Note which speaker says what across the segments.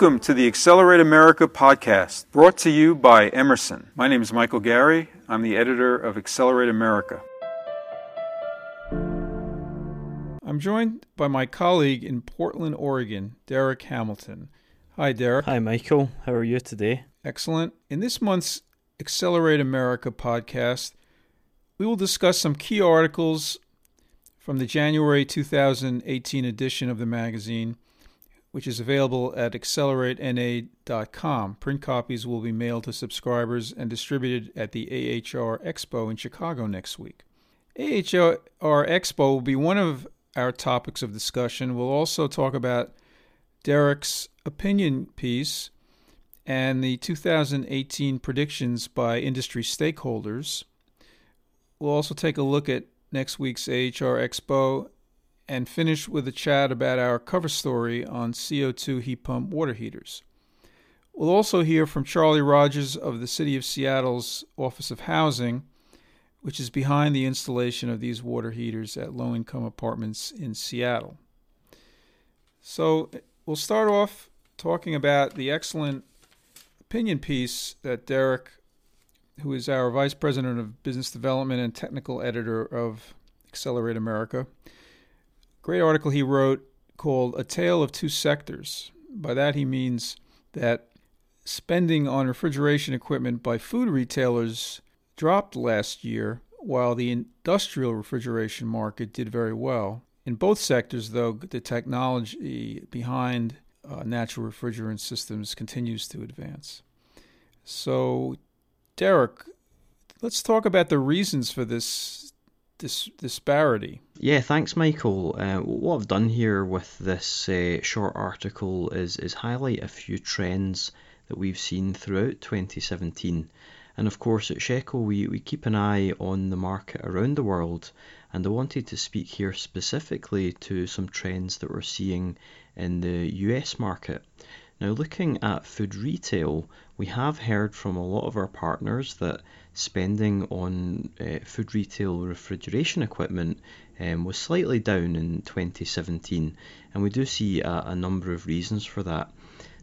Speaker 1: Welcome to the Accelerate America podcast, brought to you by Emerson. My name is Michael Garry. I'm the editor of Accelerate America. I'm joined by my colleague in Portland, Oregon, Derek Hamilton. Hi, Derek.
Speaker 2: Hi, Michael. How are you today?
Speaker 1: Excellent. In this month's Accelerate America podcast, we will discuss some key articles from the January 2018 edition of the magazine, which is available at acceleratena.com. Print copies will be mailed to subscribers and distributed at the AHR Expo in Chicago next week. AHR Expo will be one of our topics of discussion. We'll also talk about Derek's opinion piece and the 2018 predictions by industry stakeholders. We'll also take a look at next week's AHR Expo and finish with a chat about our cover story on CO2 heat pump water heaters. We'll also hear from Charlie Rogers of the City of Seattle's Office of Housing, which is behind the installation of these water heaters at low income apartments in Seattle. So, we'll start off talking about the excellent opinion piece that Derek, who is our Vice President of Business Development and Technical Editor of Accelerate America, great article he wrote called A Tale of Two Sectors. By that he means that spending on refrigeration equipment by food retailers dropped last year, while the industrial refrigeration market did very well. In both sectors, though, the technology behind uh, natural refrigerant systems continues to advance. So, Derek, let's talk about the reasons for this this disparity.
Speaker 2: Yeah, thanks, Michael. Uh, what I've done here with this uh, short article is is highlight a few trends that we've seen throughout 2017. And of course, at shecco, we, we keep an eye on the market around the world. And I wanted to speak here specifically to some trends that we're seeing in the US market. Now, looking at food retail, we have heard from a lot of our partners that spending on uh, food retail refrigeration equipment um, was slightly down in 2017, and we do see a, a number of reasons for that.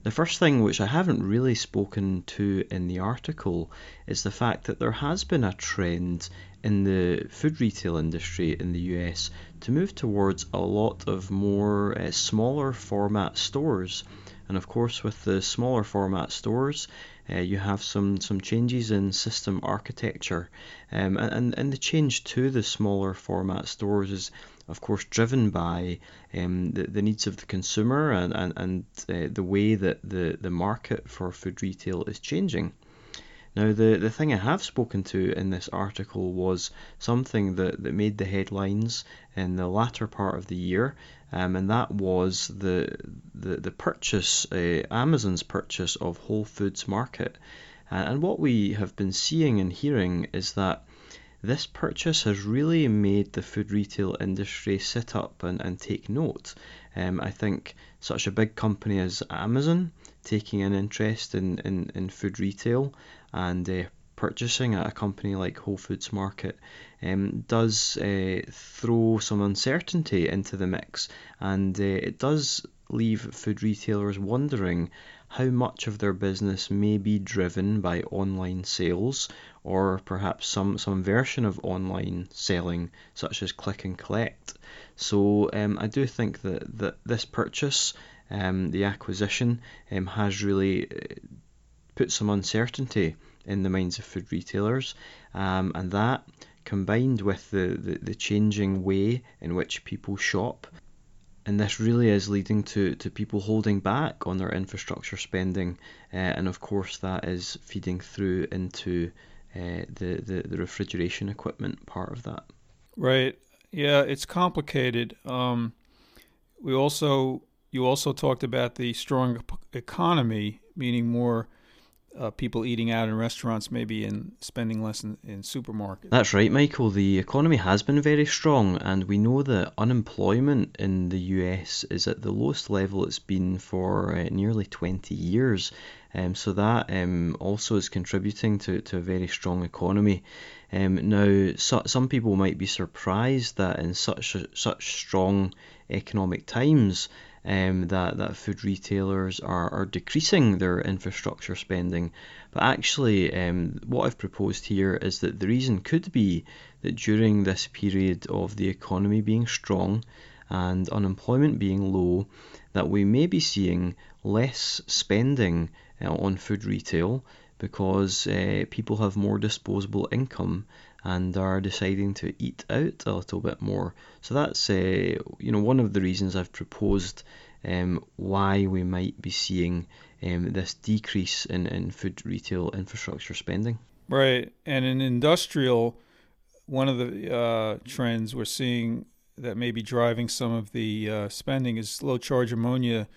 Speaker 2: The first thing, which I haven't really spoken to in the article, is the fact that there has been a trend in the food retail industry in the US to move towards a lot of more uh, smaller format stores. And of course, with the smaller format stores, uh, you have some, some changes in system architecture. Um, and, and the change to the smaller format stores is, of course, driven by um, the, the needs of the consumer and, and, and uh, the way that the, the market for food retail is changing. Now, the, the thing I have spoken to in this article was something that, that made the headlines in the latter part of the year, um, and that was the, the, the purchase, uh, Amazon's purchase of Whole Foods Market. Uh, and what we have been seeing and hearing is that this purchase has really made the food retail industry sit up and, and take note. Um, I think such a big company as Amazon taking an interest in, in, in food retail and uh, purchasing at a company like Whole Foods Market um, does uh, throw some uncertainty into the mix and uh, it does leave food retailers wondering how much of their business may be driven by online sales or perhaps some, some version of online selling such as click and collect. So um, I do think that, that this purchase, um, the acquisition, um, has really uh, put some uncertainty in the minds of food retailers, um, and that combined with the, the, the changing way in which people shop and this really is leading to, to people holding back on their infrastructure spending, uh, and of course that is feeding through into uh, the, the the refrigeration equipment part of that.
Speaker 1: Right. Yeah, it's complicated. Um, we also you also talked about the strong economy, meaning more uh, people eating out in restaurants maybe and spending less in, in supermarkets.
Speaker 2: That's right, Michael. The economy has been very strong, and we know that unemployment in the US is at the lowest level it's been for uh, nearly 20 years. Um, so that um, also is contributing to, to a very strong economy. Um, now, so, some people might be surprised that in such such strong economic times, um, that, that food retailers are, are decreasing their infrastructure spending. But actually, um, what I've proposed here is that the reason could be that during this period of the economy being strong and unemployment being low, that we may be seeing less spending uh, on food retail because uh, people have more disposable income and are deciding to eat out a little bit more. So that's uh, you know one of the reasons I've proposed um, why we might be seeing um, this decrease in, in food retail infrastructure spending.
Speaker 1: Right, and in industrial, one of the uh, trends we're seeing that may be driving some of the uh, spending is low charge ammonia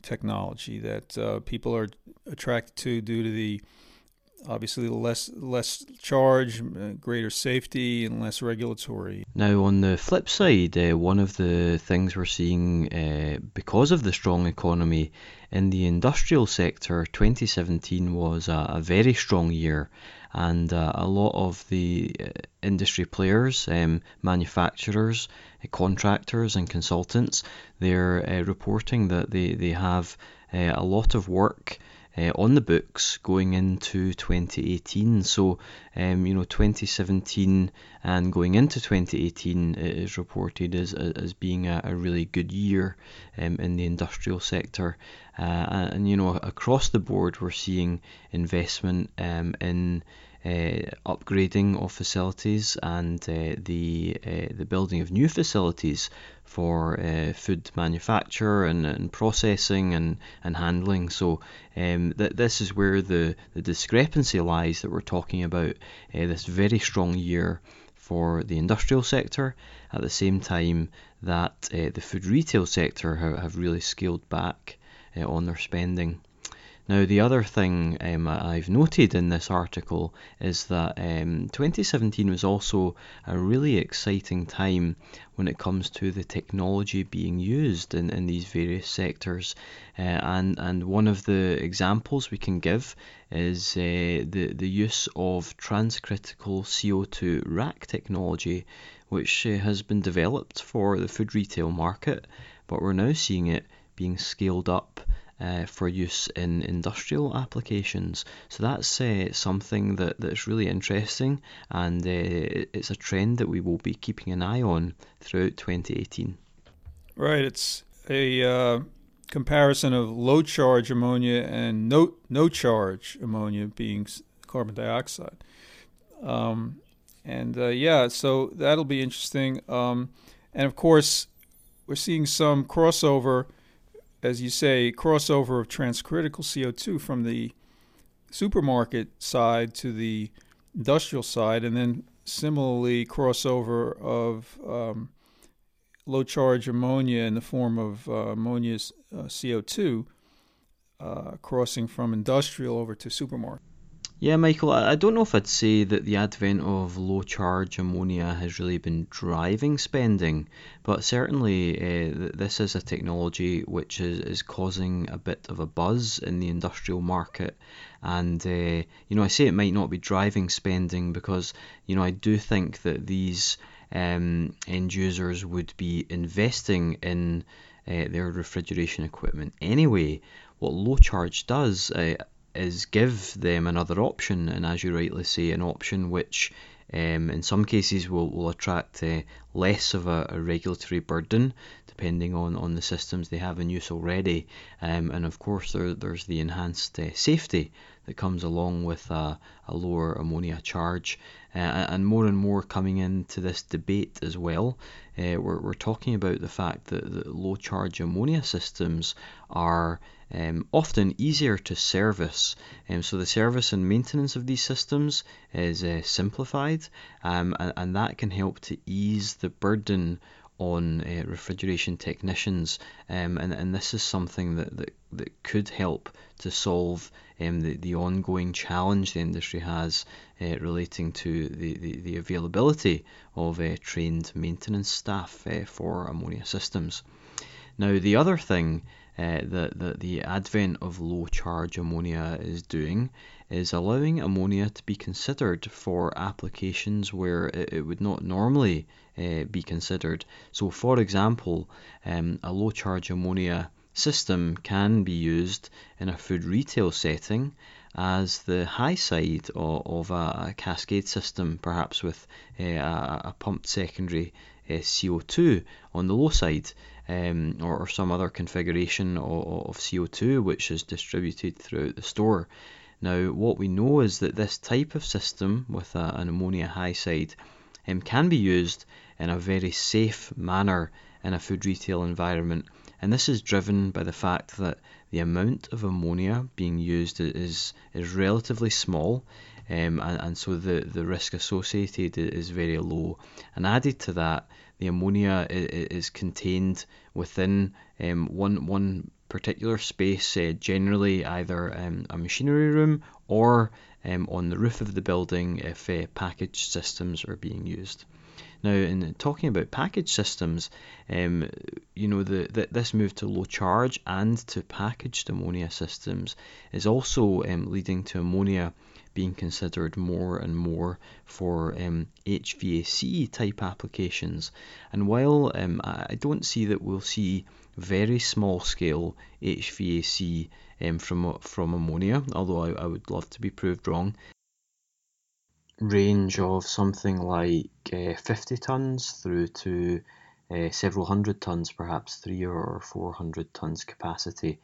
Speaker 1: technology that uh, people are attracted to due to the obviously less less charge, uh, greater safety, and less regulatory.
Speaker 2: Now, on the flip side, uh, one of the things we're seeing uh, because of the strong economy in the industrial sector, 2017 was a, a very strong year, and uh, a lot of the uh, industry players, um, manufacturers, uh, contractors, and consultants, they're reporting that they they have a lot of work uh, on the books going into 2018. So, um, you know, 2017 and going into 2018 is reported as, as being a, a really good year um, in the industrial sector. Uh, and, you know, across the board, we're seeing investment um, in uh, upgrading of facilities and uh, the uh, the building of new facilities for uh, food manufacture and, and processing and, and handling. So um, th- this is where the, the discrepancy lies that we're talking about. Uh, this very strong year for the industrial sector at the same time that uh, the food retail sector have, have really scaled back on their spending. Now, the other thing um, I've noted in this article is that um, 2017 was also a really exciting time when it comes to the technology being used in, in these various sectors. Uh, and, and one of the examples we can give is uh, the, the use of transcritical CO2 rack technology, which uh, has been developed for the food retail market, but we're now seeing it being scaled up uh, for use in industrial applications. So that's uh, something that, that's really interesting and uh, it's a trend that we will be keeping an eye on throughout 2018.
Speaker 1: Right, it's a uh, comparison of low charge ammonia and no, no charge ammonia being carbon dioxide. Um, and uh, yeah, so that'll be interesting. Um, and of course, we're seeing some crossover as you say, crossover of transcritical CO2 from the supermarket side to the industrial side, and then similarly crossover of um, low charge ammonia in the form of uh, ammonia uh, CO2 uh, crossing from industrial over to supermarket.
Speaker 2: Yeah, Michael, I don't know if I'd say that the advent of low charge ammonia has really been driving spending, but certainly uh, this is a technology which is, is causing a bit of a buzz in the industrial market. And, uh, you know, I say it might not be driving spending because, you know, I do think that these um, end users would be investing in uh, their refrigeration equipment anyway. What low charge does, uh, is give them another option, and as you rightly say, an option which um, in some cases will, will attract uh, less of a, a, regulatory burden depending on, on the systems they have in use already. Um, and of course, there, there's the enhanced uh, safety that comes along with a, a lower ammonia charge. Uh, and more and more coming into this debate as well. Uh, we're, we're talking about the fact that, that low charge ammonia systems are um, often easier to service. Um, so the service and maintenance of these systems is uh, simplified, um, and, and, that can help to ease the burden on uh, refrigeration technicians. Um, and, and this is something that, that, that could help to solve um, the, the ongoing challenge the industry has uh, relating to the, the, the availability of uh, trained maintenance staff uh, for ammonia systems. Now, the other thing uh, that, that the advent of low charge ammonia is doing is allowing ammonia to be considered for applications where it, it would not normally uh, be considered. So, for example, um, a low charge ammonia system can be used in a food retail setting as the high side of, of a, a, cascade system, perhaps with uh, a, a, pumped secondary uh, CO2 on the low side. Um, or, or, some other configuration of, of CO2 which is distributed throughout the store. Now, what we know is that this type of system with a, an ammonia high side um, can be used in a very safe manner in a food retail environment. And this is driven by the fact that the amount of ammonia being used is is relatively small um, and, and so the, the risk associated is very low. And added to that the ammonia is, contained within um, one one particular space uh, generally either um, a machinery room or um, on the roof of the building if uh, package systems are being used. Now, in talking about package systems, um, you know, this move to low charge and to packaged ammonia systems is also um, leading to ammonia being considered more and more for um, HVAC type applications. And while um, I don't see that we'll see very small scale HVAC um, from from ammonia, although I, I would love to be proved wrong, range of something like uh, 50 tons through to uh, several hundred tons, perhaps three or 400 tons capacity.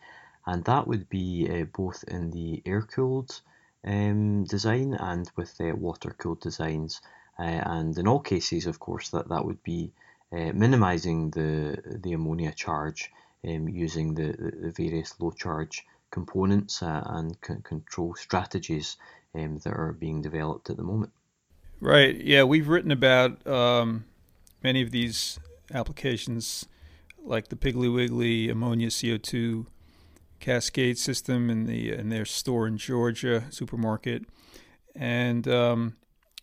Speaker 2: And that would be uh, both in the air cooled um, design and with uh, water cooled designs. Uh, and in all cases, of course, that, that would be uh, minimizing the, the ammonia charge um, using the, the various low charge components and c- control strategies um, that are being developed at the moment.
Speaker 1: Right. Yeah, we've written about um, many of these applications, like the Piggly Wiggly ammonia CO2 cascade system in the in their store in Georgia supermarket, and um,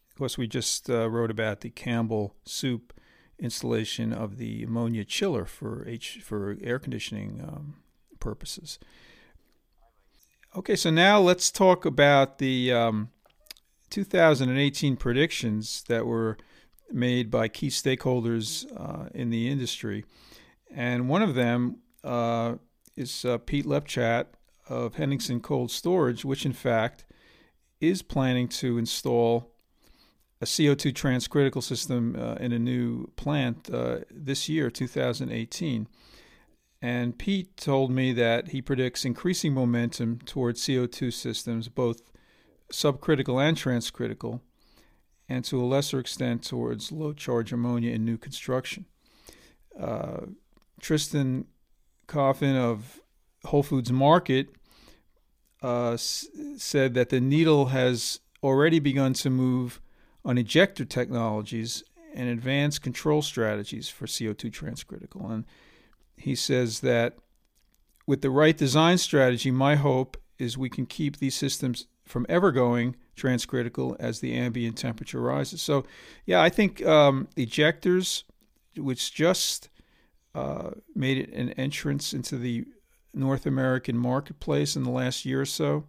Speaker 1: of course we just uh, wrote about the Campbell Soup installation of the ammonia chiller for H for air conditioning um, purposes. Okay, so now let's talk about the um, 2018 predictions that were made by key stakeholders uh, in the industry. And one of them uh, is uh, Pete Lepschat of Henningsen Cold Storage, which in fact is planning to install a CO2 transcritical system uh, in a new plant uh, this year, 2018. And Pete told me that he predicts increasing momentum towards CO2 systems, both subcritical and transcritical, and to a lesser extent towards low charge ammonia in new construction. Uh, Tristan Coffin of Whole Foods Market uh, s- said that the needle has already begun to move on ejector technologies and advanced control strategies for CO2 transcritical. And he says that with the right design strategy, my hope is we can keep these systems from ever going transcritical as the ambient temperature rises. So, yeah, I think um, ejectors, which just uh, made it an entrance into the North American marketplace in the last year or so,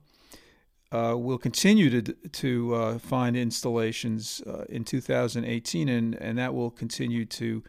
Speaker 1: uh, will continue to to uh, find installations uh, in 2018, and and that will continue to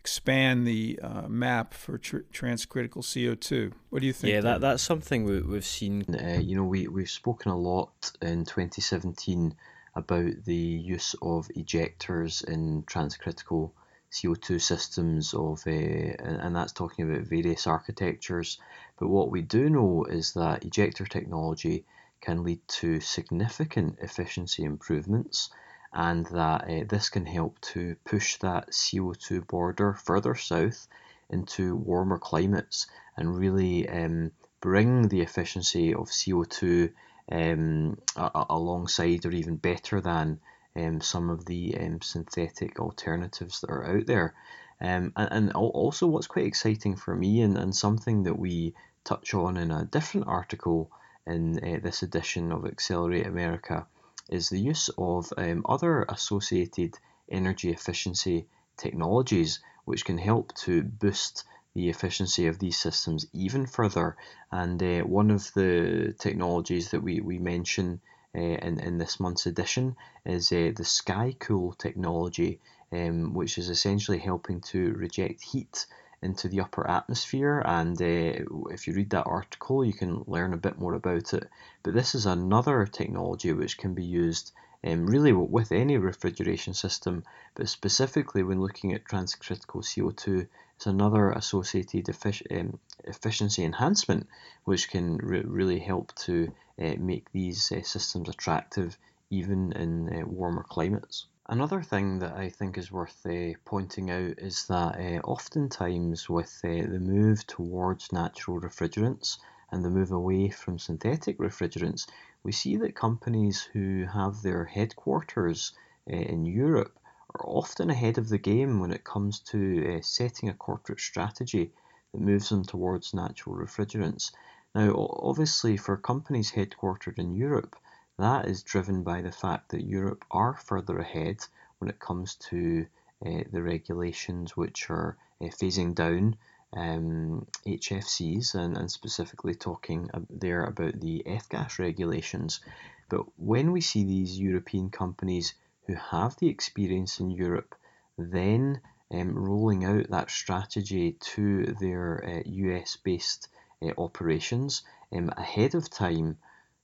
Speaker 1: expand the uh, map for tr- transcritical CO2. What do you think?
Speaker 2: Yeah, that, that's something we, we've seen. Uh, you know, we, we've spoken a lot in 2017 about the use of ejectors in transcritical CO2 systems of, uh, and that's talking about various architectures. But what we do know is that ejector technology can lead to significant efficiency improvements and that uh, this can help to push that CO2 border further south into warmer climates and really um, bring the efficiency of CO2 um, alongside or even better than um, some of the um, synthetic alternatives that are out there. Um, and, and also, what's quite exciting for me, and, and something that we touch on in a different article in uh, this edition of Accelerate America, is the use of um, other associated energy efficiency technologies which can help to boost the efficiency of these systems even further. And uh, one of the technologies that we, we mention uh, in, in this month's edition is uh, the SkyCool technology, um, which is essentially helping to reject heat into the upper atmosphere. And uh, if you read that article, you can learn a bit more about it. But this is another technology which can be used um, really with any refrigeration system, but specifically when looking at transcritical CO2, it's another associated um, efficiency enhancement which can re- really help to uh, make these uh, systems attractive even in uh, warmer climates. Another thing that I think is worth uh, pointing out is that uh, oftentimes with uh, the move towards natural refrigerants and the move away from synthetic refrigerants, we see that companies who have their headquarters in Europe are often ahead of the game when it comes to setting a corporate strategy that moves them towards natural refrigerants. Now, obviously, for companies headquartered in Europe, that is driven by the fact that Europe are further ahead when it comes to uh, the regulations which are uh, phasing down um, HFCs and, and specifically talking there about the F-gas regulations. But when we see these European companies who have the experience in Europe then um, rolling out that strategy to their uh, US based operations um, ahead of time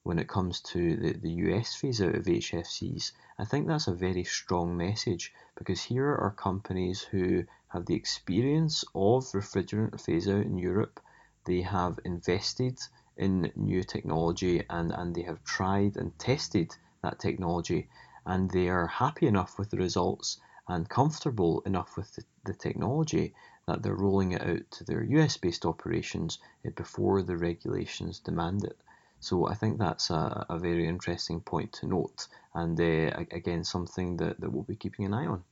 Speaker 2: when it comes to the, the US phase out of HFCs, I think that's a very strong message because here are companies who have the experience of refrigerant phase out in Europe. They have invested in new technology and, and they have tried and tested that technology and they are happy enough with the results and comfortable enough with the, the technology that they're rolling it out to their US based operations eh, before the regulations demand it. So I think that's a, a very interesting point to note, and uh, again, something that, that we'll be keeping an eye on.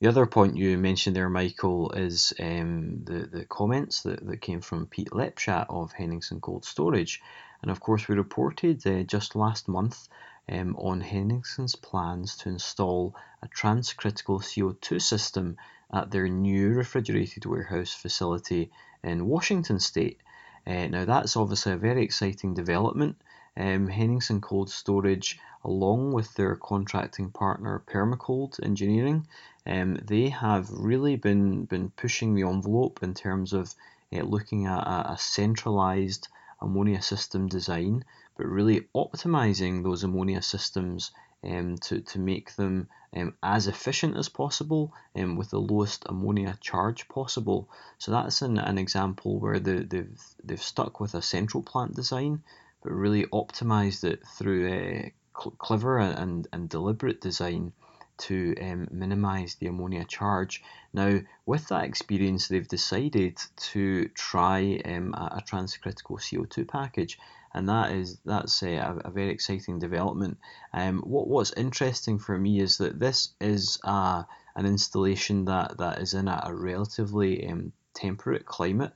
Speaker 2: The other point you mentioned there, Michael, is um, the, the comments that, that came from Pete Lepschat of Henningsen Cold Storage. And of course, we reported uh, just last month um, on Henningsen's plans to install a transcritical CO2 system at their new refrigerated warehouse facility in Washington State. Uh, now, that's obviously a very exciting development. Um, Henningsen Cold Storage, along with their contracting partner Permacold Engineering, um, they have really been, been pushing the envelope in terms of uh, looking at a, a centralized ammonia system design, but really optimizing those ammonia systems um, to, to make them um, as efficient as possible um, with the lowest ammonia charge possible. So that's an, an example where the, they've, they've stuck with a central plant design, but really optimized it through a cl- clever and, and deliberate design to um, minimize the ammonia charge. Now, with that experience, they've decided to try um, a, a transcritical CO2 package and that is that's a, a very exciting development. Um, what what's interesting for me is that this is a, an installation that, that is in a, a relatively um, temperate climate.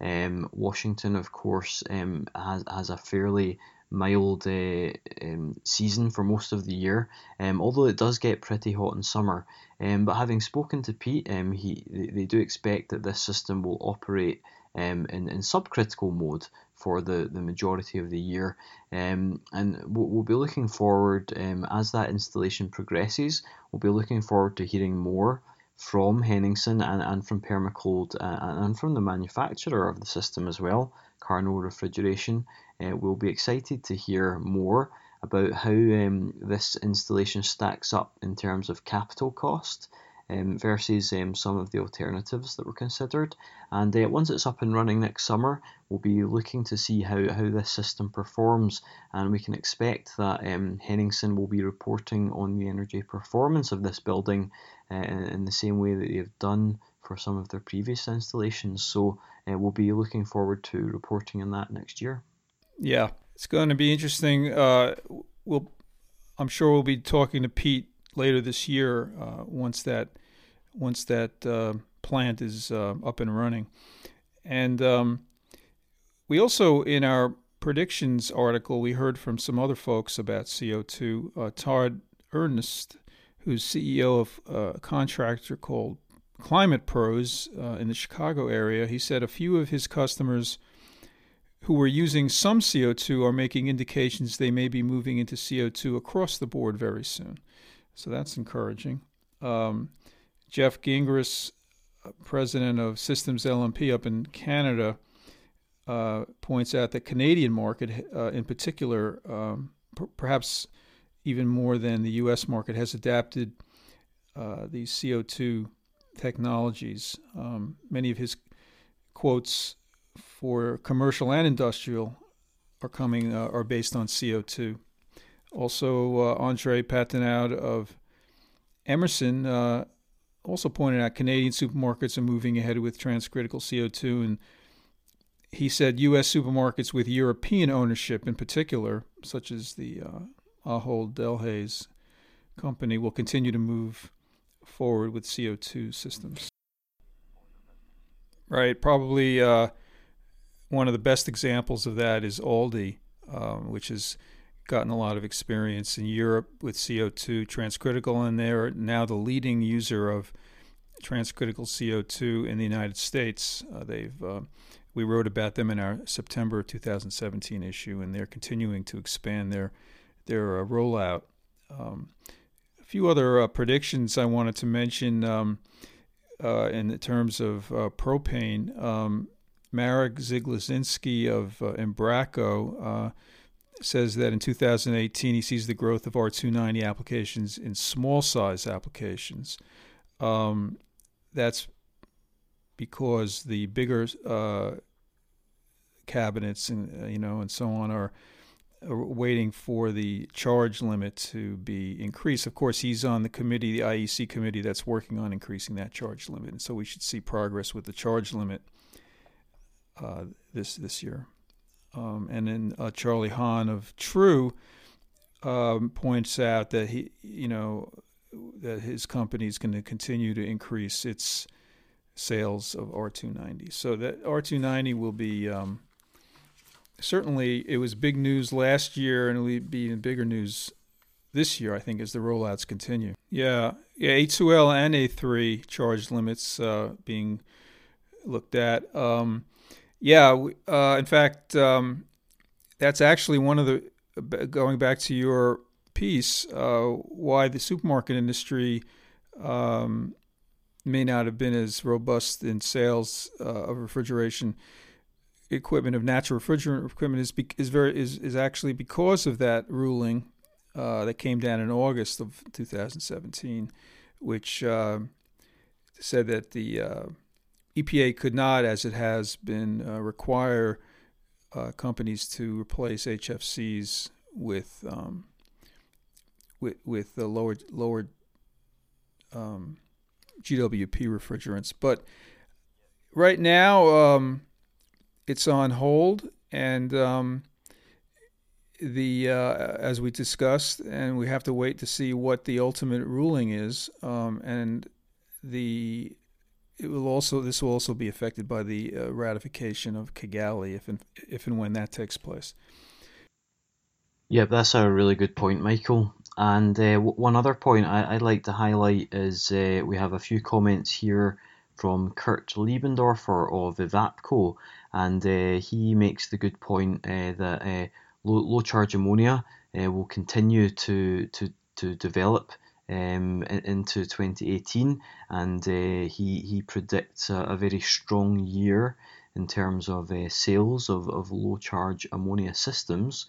Speaker 2: Um, Washington, of course, um, has has a fairly mild uh, um, season for most of the year, um, although it does get pretty hot in summer. Um, but having spoken to Pete, um, he they do expect that this system will operate um, in, in subcritical mode for the, the majority of the year. Um, and we'll, be looking forward, um, as that installation progresses, we'll be looking forward to hearing more from Henningsen and, and from Permacold uh, and from the manufacturer of the system as well, Carnot Refrigeration. Uh, we'll be excited to hear more about how um, this installation stacks up in terms of capital cost um, versus um, some of the alternatives that were considered. And uh, once it's up and running next summer, we'll be looking to see how, how this system performs, and we can expect that um, Henningsen will be reporting on the energy performance of this building uh, in the same way that they've done for some of their previous installations. So uh, we'll be looking forward to reporting on that next year.
Speaker 1: Yeah, it's going to be interesting. Uh, we'll, I'm sure we'll be talking to Pete later this year uh, once that once that uh, plant is uh, up and running. And um, we also, in our predictions article, we heard from some other folks about CO2. Uh, Todd Ernst, who's CEO of a contractor called Climate Pros uh, in the Chicago area. He said a few of his customers who were using some CO2 are making indications they may be moving into CO2 across the board very soon. So that's encouraging. Um, Jeff Gingras, president of Systems LMP up in Canada, uh, points out that Canadian market, uh, in particular, um, p- perhaps even more than the U.S. market, has adapted uh, these CO2 technologies. Um, many of his quotes for commercial and industrial are coming uh, are based on CO2. Also, uh, Andre Patenaude of Emerson uh, also pointed out Canadian supermarkets are moving ahead with transcritical CO2, and he said U.S. supermarkets with European ownership, in particular, such as the uh, Ahold Delhaize company, will continue to move forward with CO2 systems. Right, probably uh, one of the best examples of that is Aldi, um, which has gotten a lot of experience in Europe with CO2 transcritical, and they're now the leading user of transcritical CO2 in the United States. Uh, they've uh, we wrote about them in our September 2017 issue, and they're continuing to expand their their uh, rollout. Um, a few other uh, predictions I wanted to mention um, uh, in terms of uh, propane. Um, Marek Zgliczynski of Embraco says that in 2018 he sees the growth of R290 applications in small size applications. Um, that's because the bigger uh, cabinets and uh, you know and so on are, are, waiting for the charge limit to be increased. Of course, he's on the committee, the IEC committee, that's working on increasing that charge limit, and so we should see progress with the charge limit uh, this this year. Um, and then uh, Charlie Hon of True um, points out that he, you know, that his company is going to continue to increase its sales of R290. So that R290 will be um, certainly it was big news last year, and it'll be even bigger news this year. I think as the rollouts continue. Yeah, yeah, A2L and A3 charge limits uh, being looked at. Um, yeah, uh, in fact, um, that's actually one of the going back to your piece uh, why the supermarket industry um, may not have been as robust in sales uh, of refrigeration equipment of natural refrigerant equipment is is very is is actually because of that ruling uh, that came down in August of 2017, which uh, said that the uh, EPA could not, as it has been, uh, require uh, companies to replace HFCs with um, with with the lower lower um, GWP refrigerants. But right now, um, it's on hold, and um, the uh, as we discussed, and we have to wait to see what the ultimate ruling is, um, and the it will also this will also be affected by the uh, ratification of Kigali if and, if and when that takes place.
Speaker 2: Yep, that's a really good point, Michael. And uh, one other point I, would like to highlight is uh, we have a few comments here from Kurt Liebendorfer of Evapco, and uh, he makes the good point uh, that uh, low, low, charge ammonia will continue to, to, to develop um, into 2018, and he, he predicts a, a, very strong year in terms of sales of, of low charge ammonia systems.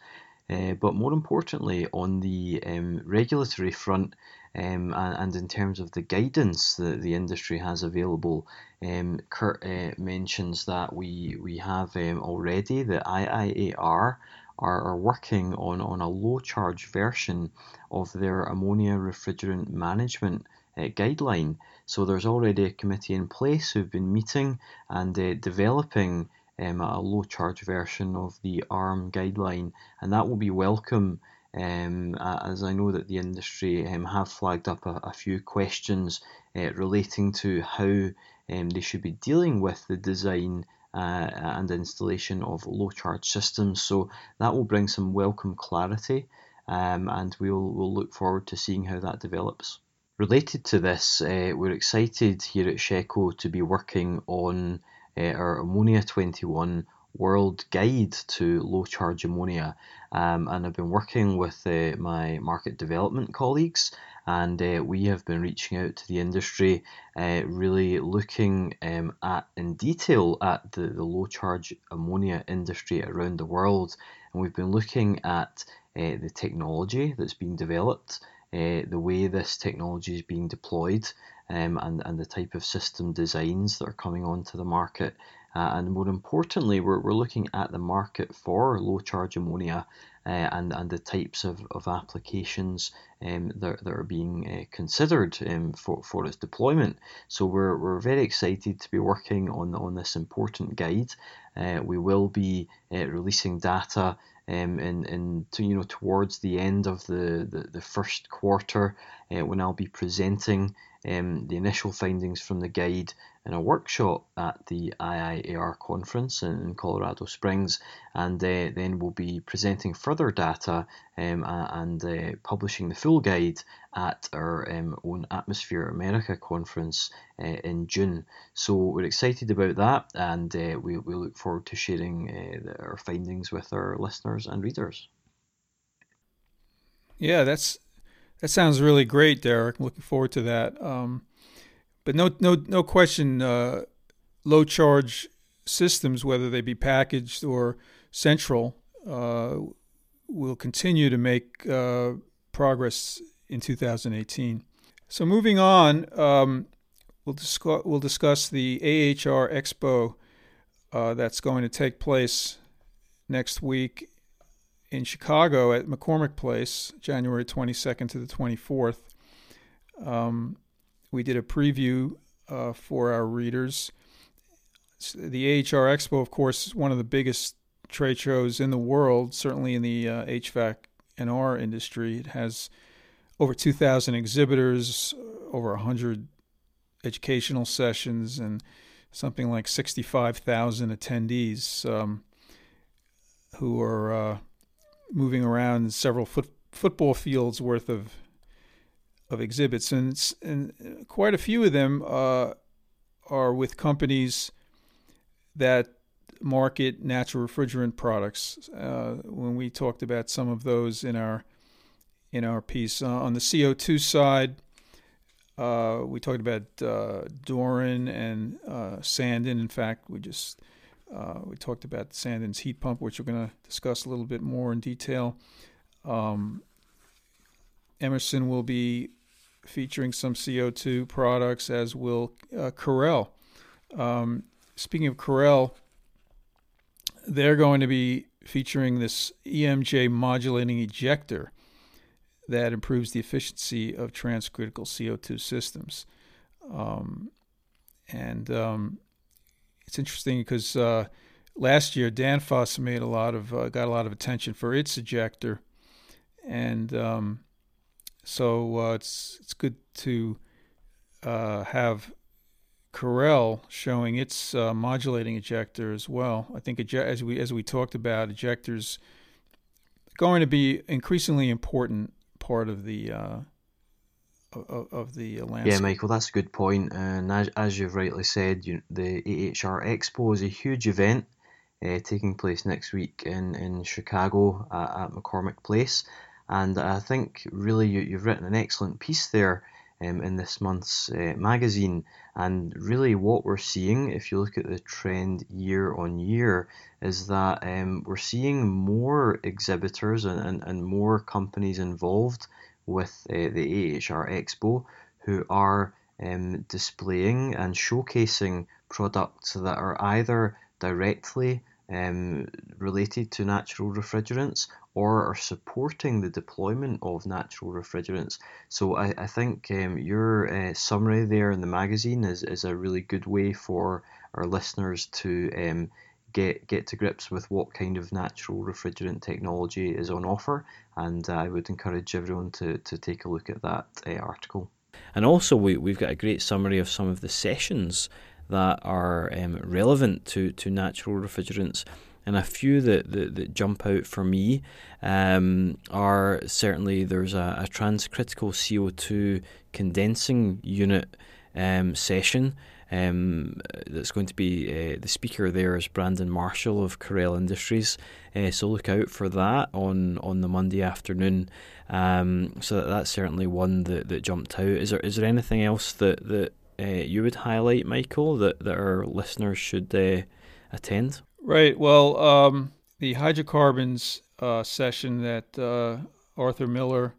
Speaker 2: Uh, but more importantly, on the um, regulatory front um, and, and, in terms of the guidance that the industry has available, um, Kurt uh, mentions that we we have um, already the IIAR are, are working on, on a low charge version of their ammonia refrigerant management uh, guideline. So there's already a committee in place who've been meeting and uh, developing um, a low charge version of the ARM guideline, and that will be welcome. Um, as I know that the industry um, have flagged up a, a few questions uh, relating to how um, they should be dealing with the design uh, and installation of low charge systems. So that will bring some welcome clarity, um, and we'll, we'll look forward to seeing how that develops. related to this, uh, we're excited here at shecco to be working on uh, our Ammonia 21 World Guide to Low Charge Ammonia. Um, and I've been working with uh, my market development colleagues, and uh, we have been reaching out to the industry, uh, really looking um, at in detail at the, the low charge ammonia industry around the world. And we've been looking at uh, the technology that's being developed, uh, the way this technology is being deployed, um, and, and the type of system designs that are coming onto the market. Uh, and more importantly, we're, we're looking at the market for low charge ammonia uh, and, and the types of, of applications um, that, that are being uh, considered um, for, for its deployment. So we're, we're very excited to be working on, on this important guide. Uh, we will be uh, releasing data um, in, in to, you know towards the end of the, the, the first quarter uh, when I'll be presenting um, the initial findings from the guide in a workshop at the IIAR conference in Colorado Springs, and uh, then we'll be presenting further data um, and uh, publishing the full guide at our um, own Atmosphere America conference uh, in June. So we're excited about that, and uh, we, we look forward to sharing uh, our findings with our listeners and readers.
Speaker 1: Yeah, that's that sounds really great, Derek. Looking forward to that. Um, but no, no, no question. Uh, low charge systems, whether they be packaged or central, uh, will continue to make uh, progress in 2018. So moving on, um, we'll discuss we'll discuss the AHR Expo uh, that's going to take place next week in Chicago at McCormick Place, January 22nd to the 24th. Um, we did a preview uh, for our readers. The AHR Expo, of course, is one of the biggest trade shows in the world, certainly in the uh, HVAC and R industry. It has over 2,000 exhibitors, over 100 educational sessions, and something like 65,000 attendees um, who are uh, moving around several foot, football fields worth of of exhibits, and, and quite a few of them uh, are with companies that market natural refrigerant products. Uh, when we talked about some of those in our in our piece uh, on the CO2 side, uh, we talked about uh, Dorin and uh, Sanden. In fact, we just we talked about Sanden's heat pump, which we're going to discuss a little bit more in detail. Um, Emerson will be featuring some CO2 products, as will uh, Carel. Um, speaking of Carel, they're going to be featuring this EMJ modulating ejector that improves the efficiency of transcritical CO2 systems. Um, and um, it's interesting because uh, last year Danfoss made a lot of uh, got a lot of attention for its ejector, and um, so uh, it's it's good to uh, have Carel showing its uh, modulating ejector as well. I think as we as we talked about, ejectors going to be increasingly important part of the uh, of, of, the landscape.
Speaker 2: Yeah, Michael, that's a good point. And as, as you've rightly said, you, the AHR Expo is a huge event uh, taking place next week in in Chicago at McCormick Place. And I think really you, have written an excellent piece there um, in this month's uh, magazine. And really, what we're seeing, if you look at the trend year on year, is that um, we're seeing more exhibitors and, and, and more companies involved with uh, the AHR Expo who are um, displaying and showcasing products that are either directly um, related to natural refrigerants or are supporting the deployment of natural refrigerants. So I, I think um, your uh, summary there in the magazine is, is a really good way for our listeners to um, get get to grips with what kind of natural refrigerant technology is on offer. And uh, I would encourage everyone to, to take a look at that uh, article.
Speaker 3: And also, we, we've got a great summary of some of the sessions that are um, relevant to, to natural refrigerants.
Speaker 2: And a few that, that, that jump out for me um, are certainly there's a, a transcritical CO2 condensing unit um, session. Um, that's going to be uh, the speaker there is Brandon Marshall of Carel Industries. Uh, so look out for that on, on the Monday afternoon. Um, so that, that's certainly one that, that jumped out. Is there is there anything else that that uh, you would highlight, Michael, that, that our listeners should uh, attend?
Speaker 1: Right. Well, um, the hydrocarbons uh, session that uh, Arthur Miller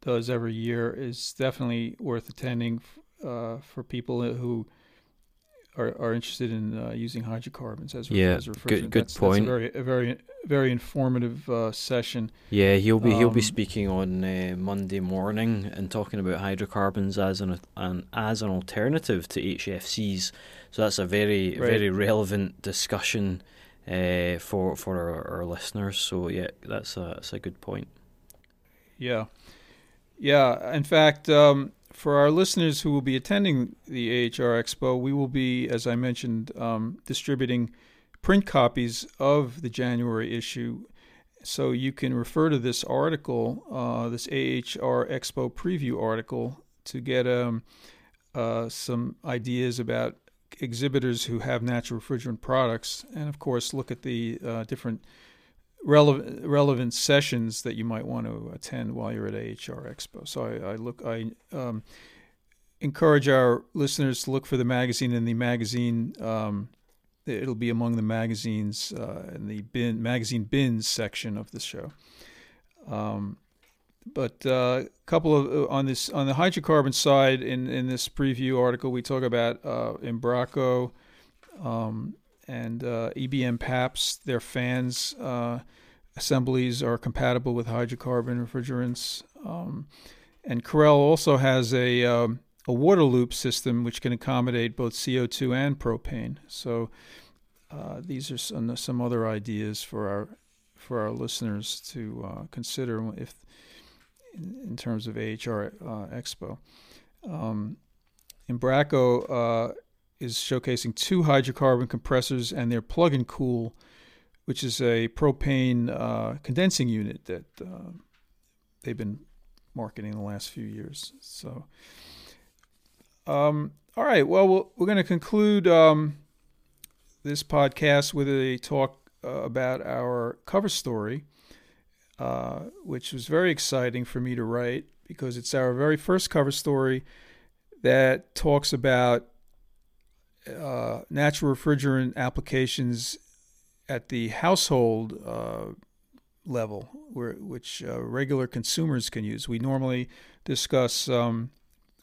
Speaker 1: does every year is definitely worth attending uh, for people who are, are interested in uh, using hydrocarbons as,
Speaker 2: yeah,
Speaker 1: as refrigerant.
Speaker 2: Good, good
Speaker 1: that's,
Speaker 2: point.
Speaker 1: That's a very, a very, very informative uh, session.
Speaker 2: Yeah, he'll be he'll be
Speaker 1: Um,
Speaker 2: speaking on uh, Monday morning and talking about hydrocarbons as an, an as an alternative to HFCs. So that's a very
Speaker 1: Right.
Speaker 2: very relevant discussion uh, for for our, our listeners. So yeah, that's a that's a good point.
Speaker 1: Yeah. Yeah. In fact, um, for our listeners who will be attending the AHR Expo, we will be, as I mentioned, um, distributing print copies of the January issue. So you can refer to this article, uh, this AHR Expo preview article, to get um, uh, some ideas about exhibitors who have natural refrigerant products, and of course, look at the uh, different relevant relevant sessions that you might want to attend while you're at AHR Expo. So I, I look I um, encourage our listeners to look for the magazine in the magazine. Um, it'll be among the magazines uh, in the bin magazine bins section of the show. Um, but a uh, couple of on this on the hydrocarbon side in in this preview article we talk about uh, Embraco. Um, and uh, ebm-papst, their fans uh, assemblies are compatible with hydrocarbon refrigerants. Um, and Carel also has a um, a water loop system which can accommodate both CO2 and propane. So uh, these are some some other ideas for our for our listeners to uh, consider if in, in terms of AHR uh, Expo. Um, Embraco uh, is showcasing two hydrocarbon compressors and their plug and cool, which is a propane uh, condensing unit that uh, they've been marketing the last few years. So, um, all right. Well, we'll we're going to conclude um, this podcast with a talk uh, about our cover story, uh, which was very exciting for me to write because it's our very first cover story that talks about uh, natural refrigerant applications at the household uh, level, where, which uh, regular consumers can use. We normally discuss um,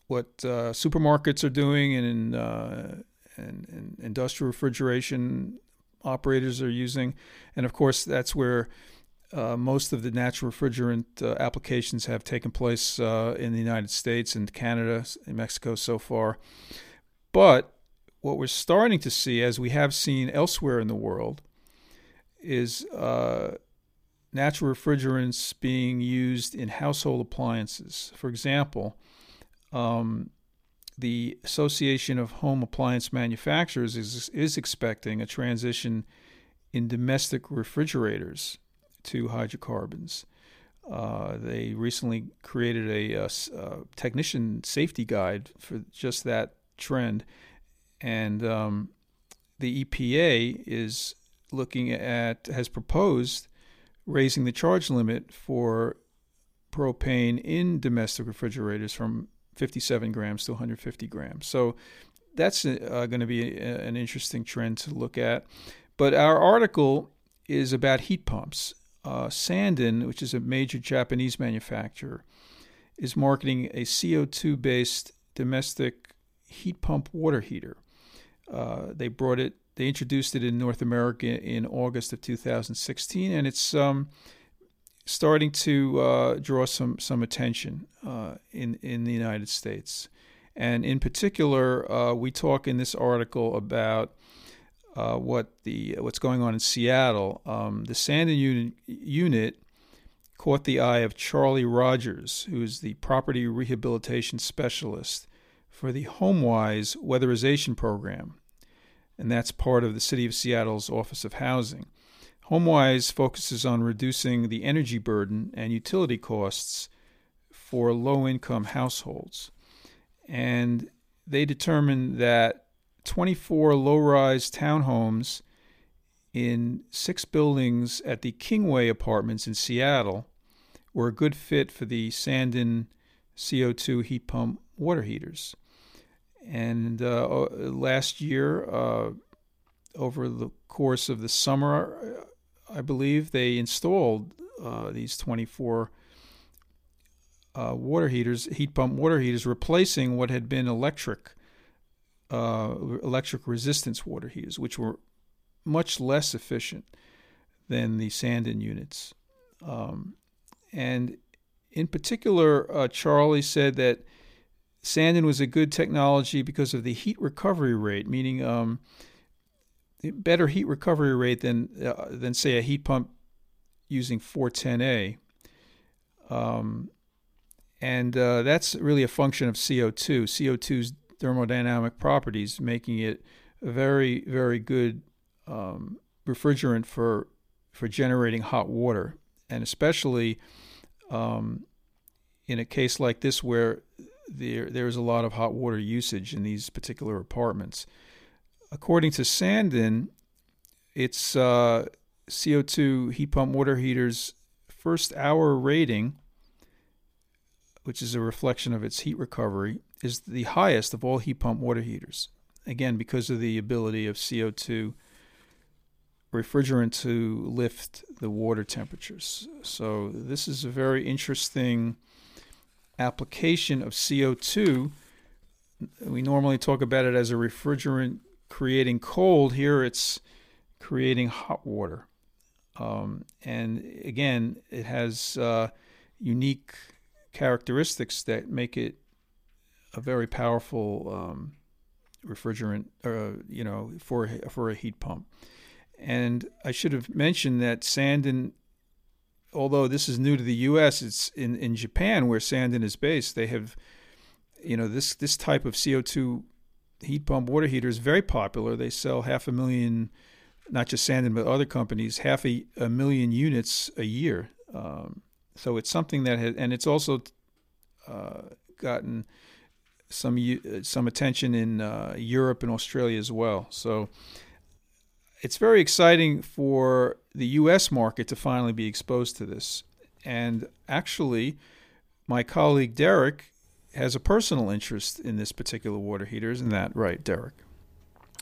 Speaker 1: what uh, supermarkets are doing and, and, and industrial refrigeration operators are using, and of course that's where uh, most of the natural refrigerant uh, applications have taken place uh, in the United States and Canada and Mexico so far. But what we're starting to see, as we have seen elsewhere in the world, is uh, natural refrigerants being used in household appliances. For example, um, the Association of Home Appliance Manufacturers is, is expecting a transition in domestic refrigerators to hydrocarbons. Uh, they recently created a, a, a, technician safety guide for just that trend, and um, the EPA is looking at has proposed raising the charge limit for propane in domestic refrigerators from 57 grams to 150 grams. So that's uh, going to be a, an interesting trend to look at. But our article is about heat pumps. Uh, Sanden, which is a major Japanese manufacturer, is marketing a CO2 based domestic heat pump water heater. Uh, they brought it, they introduced it in North America in August of 2016, and it's um, starting to uh, draw some some attention uh, in in the United States. And in particular, uh, we talk in this article about uh, what the what's going on in Seattle. Um, the Sanden unit, unit caught the eye of Charlie Rogers, who is the property rehabilitation specialist for the HomeWise weatherization program. and that's part of the City of Seattle's Office of Housing. HomeWise focuses on reducing the energy burden and utility costs for low income households. And they determined that 24 low rise townhomes in six buildings at the Kingway Apartments in Seattle were a good fit for the Sanden CO2 heat pump water heaters. And uh, last year, uh, over the course of the summer, I believe they installed uh, these 24 uh, water heaters, heat pump water heaters, replacing what had been electric, uh, electric resistance water heaters, which were much less efficient than the Sanden units. Um, and in particular, uh, Charlie said that Sanden was a good technology because of the heat recovery rate, meaning um, better heat recovery rate than uh, than say a heat pump using 410A. Um, and uh, that's really a function of CO2. CO2's thermodynamic properties, making it a very, very good um, refrigerant for for generating hot water, and especially um, in a case like this where there there's a lot of hot water usage in these particular apartments. According to Sanden, its uh, CO2 heat pump water heaters first hour rating which is a reflection of its heat recovery, is the highest of all heat pump water heaters. Again, because of the ability of CO2 refrigerant to lift the water temperatures. So, this is a very interesting application of CO2. We normally talk about it as a refrigerant creating cold. Here, it's creating hot water. Um, and again, it has uh, unique characteristics that make it a very powerful um, refrigerant, uh, you know, for for a heat pump. And I should have mentioned that Sanden, although this is new to the U.S., it's in, in Japan where Sanden is based. They have, you know, this this type of CO2 heat pump water heater is very popular. They sell half a million, not just Sanden but other companies, half a, a million units a year. Um, so it's something that has, and it's also uh, gotten some some attention in uh, Europe and Australia as well. So it's very exciting for the U.S. market to finally be exposed to this. And actually, my colleague Derek has a personal interest in this particular water heater. Isn't that right, Derek?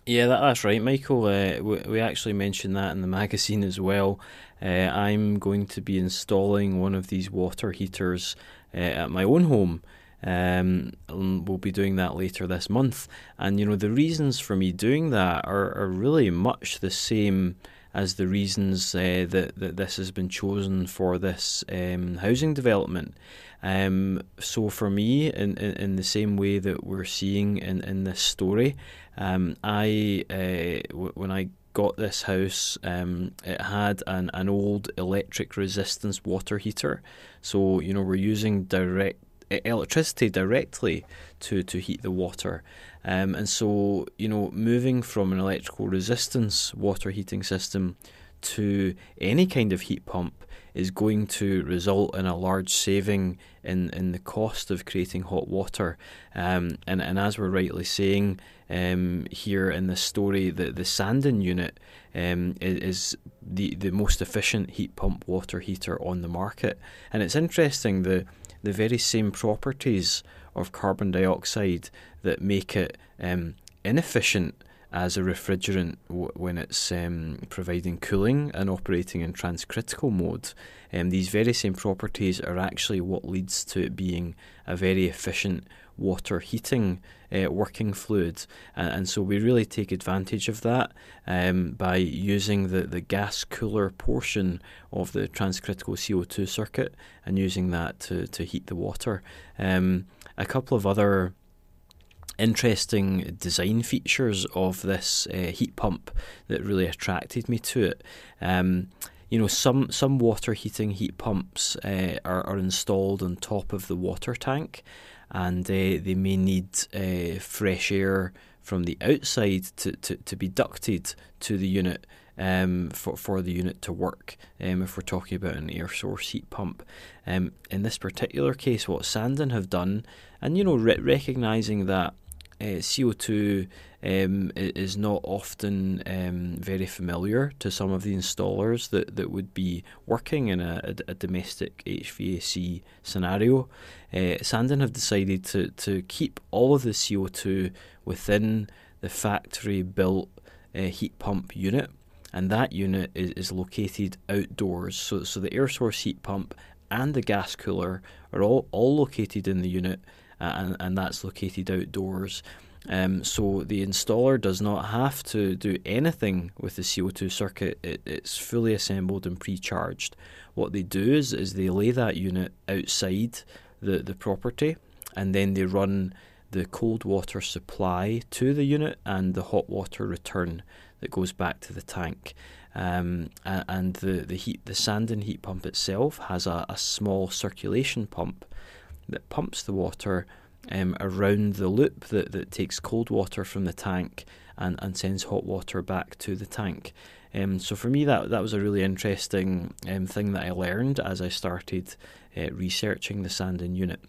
Speaker 2: Yeah, that, that's right, Michael. Uh, we, we actually mentioned that in the magazine as well. Uh, I'm going to be installing one of these water heaters uh, at my own home. Um, we'll be doing that later this month. And, you know, the reasons for me doing that are, are really much the same as the reasons uh, that, that this has been chosen for this um, housing development. Um, so for me, in, in, in, the same way that we're seeing in, in this story, um, I uh, w- when I got this house, um, it had an, an old electric resistance water heater. So you know we're using direct electricity directly to, to heat the water. Um, and so, you know, moving from an electrical resistance water heating system to any kind of heat pump is going to result in a large saving in, in the cost of creating hot water. Um, and, and as we're rightly saying um, here in this story, the, the Sanden unit um, is, is, the, the most efficient heat pump water heater on the market. And it's interesting, the, the very same properties of carbon dioxide that make it um, inefficient as a refrigerant w- when it's um, providing cooling and operating in transcritical mode. Um, these very same properties are actually what leads to it being a very efficient water heating uh, working fluid. And, so we really take advantage of that um, by using the, the gas cooler portion of the transcritical CO2 circuit and using that to, to heat the water. Um, a couple of other interesting design features of this uh, heat pump that really attracted me to it. Um, you know, some some water heating heat pumps uh, are, are installed on top of the water tank, and uh, they may need uh, fresh air from the outside to, to, to be ducted to the unit um, for, for the unit to work um, if we're talking about an air source heat pump. Um, in this particular case, what Sanden have done, and you know, re- recognizing that uh, CO2 um, is not often um, very familiar to some of the installers that, that would be working in a, a, a domestic HVAC scenario. Uh, have decided to, to keep all of the CO2 within the factory built uh, heat pump unit, and that unit is, is located outdoors. So, so the air source heat pump and the gas cooler are all, all located in the unit, and, and that's located outdoors. Um, so the installer does not have to do anything with the CO2 circuit. It, it's fully assembled and pre-charged. What they do is, is they lay that unit outside the, the property and then they run the cold water supply to the unit and the hot water return that goes back to the tank. Um, and the, the heat the Sanden heat pump itself has a, a small circulation pump that pumps the water um, around the loop that, that takes cold water from the tank and, and sends hot water back to the tank. Um, so for me, that that was a really interesting um, thing that I learned as I started uh, researching the Sanden unit.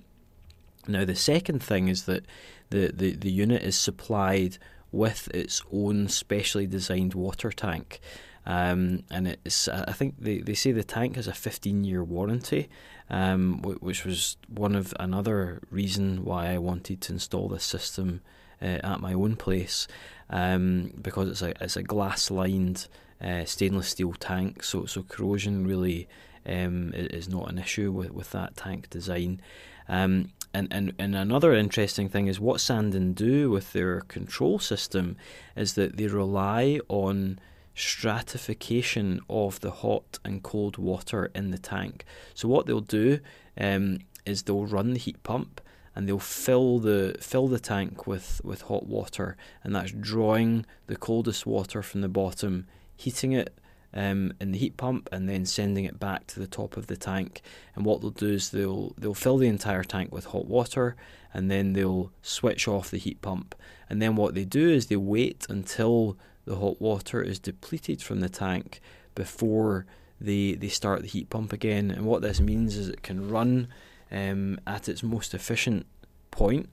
Speaker 2: Now, the second thing is that the, the, the unit is supplied with its own specially designed water tank. Um, and it's I think they, they say the tank has a 15 year warranty, um, which was one of another reason why I wanted to install this system uh, at my own place, um, because it's a it's a glass lined uh, stainless steel tank, so so corrosion really um, is not an issue with, with that tank design. Um, and, and, and another interesting thing is what Sanden do with their control system is that they rely on stratification of the hot and cold water in the tank. So what they'll do um, is they'll run the heat pump and they'll fill the fill the tank with, with hot water, and that's drawing the coldest water from the bottom, heating it um, in the heat pump, and then sending it back to the top of the tank. And what they'll do is they'll they'll fill the entire tank with hot water, and then they'll switch off the heat pump. And then what they do is they wait until the hot water is depleted from the tank before they they start the heat pump again. And what this means is it can run um, at its most efficient point,